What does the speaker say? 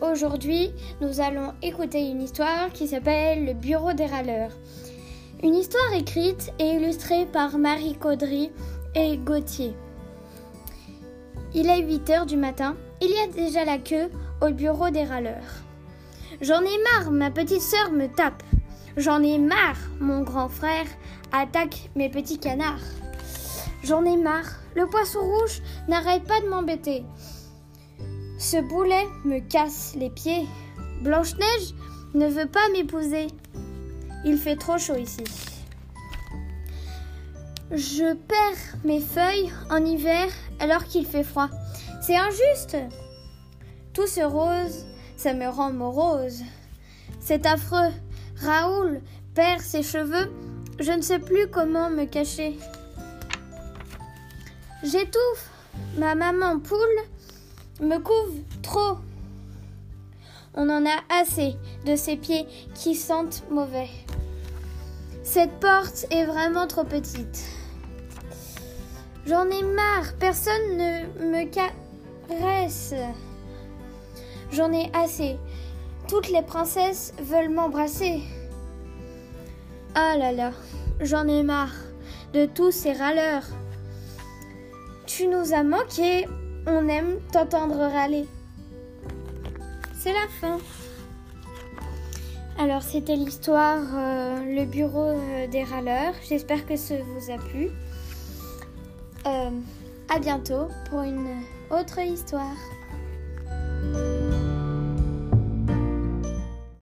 Aujourd'hui, nous allons écouter une histoire qui s'appelle Le Bureau des râleurs. Une histoire écrite et illustrée par Marie Caudry et Gauthier. Il est 8 heures du matin. Il y a déjà la queue au bureau des râleurs. J'en ai marre, ma petite sœur me tape. J'en ai marre, mon grand frère attaque mes petits canards. J'en ai marre, le poisson rouge n'arrête pas de m'embêter. Ce boulet me casse les pieds. Blanche-Neige ne veut pas m'épouser. Il fait trop chaud ici. Je perds mes feuilles en hiver alors qu'il fait froid. C'est injuste. Tout ce rose, ça me rend morose. C'est affreux. Raoul perd ses cheveux. Je ne sais plus comment me cacher. J'étouffe. Ma maman poule me couvre trop. On en a assez de ces pieds qui sentent mauvais. Cette porte est vraiment trop petite. J'en ai marre, personne ne me caresse. J'en ai assez. Toutes les princesses veulent m'embrasser. Ah là là, j'en ai marre de tous ces râleurs. Tu nous as manqué, on aime t'entendre râler. C'est la fin. Alors c'était l'histoire euh, Le bureau euh, des râleurs. J'espère que ça vous a plu. Euh, à bientôt pour une autre histoire.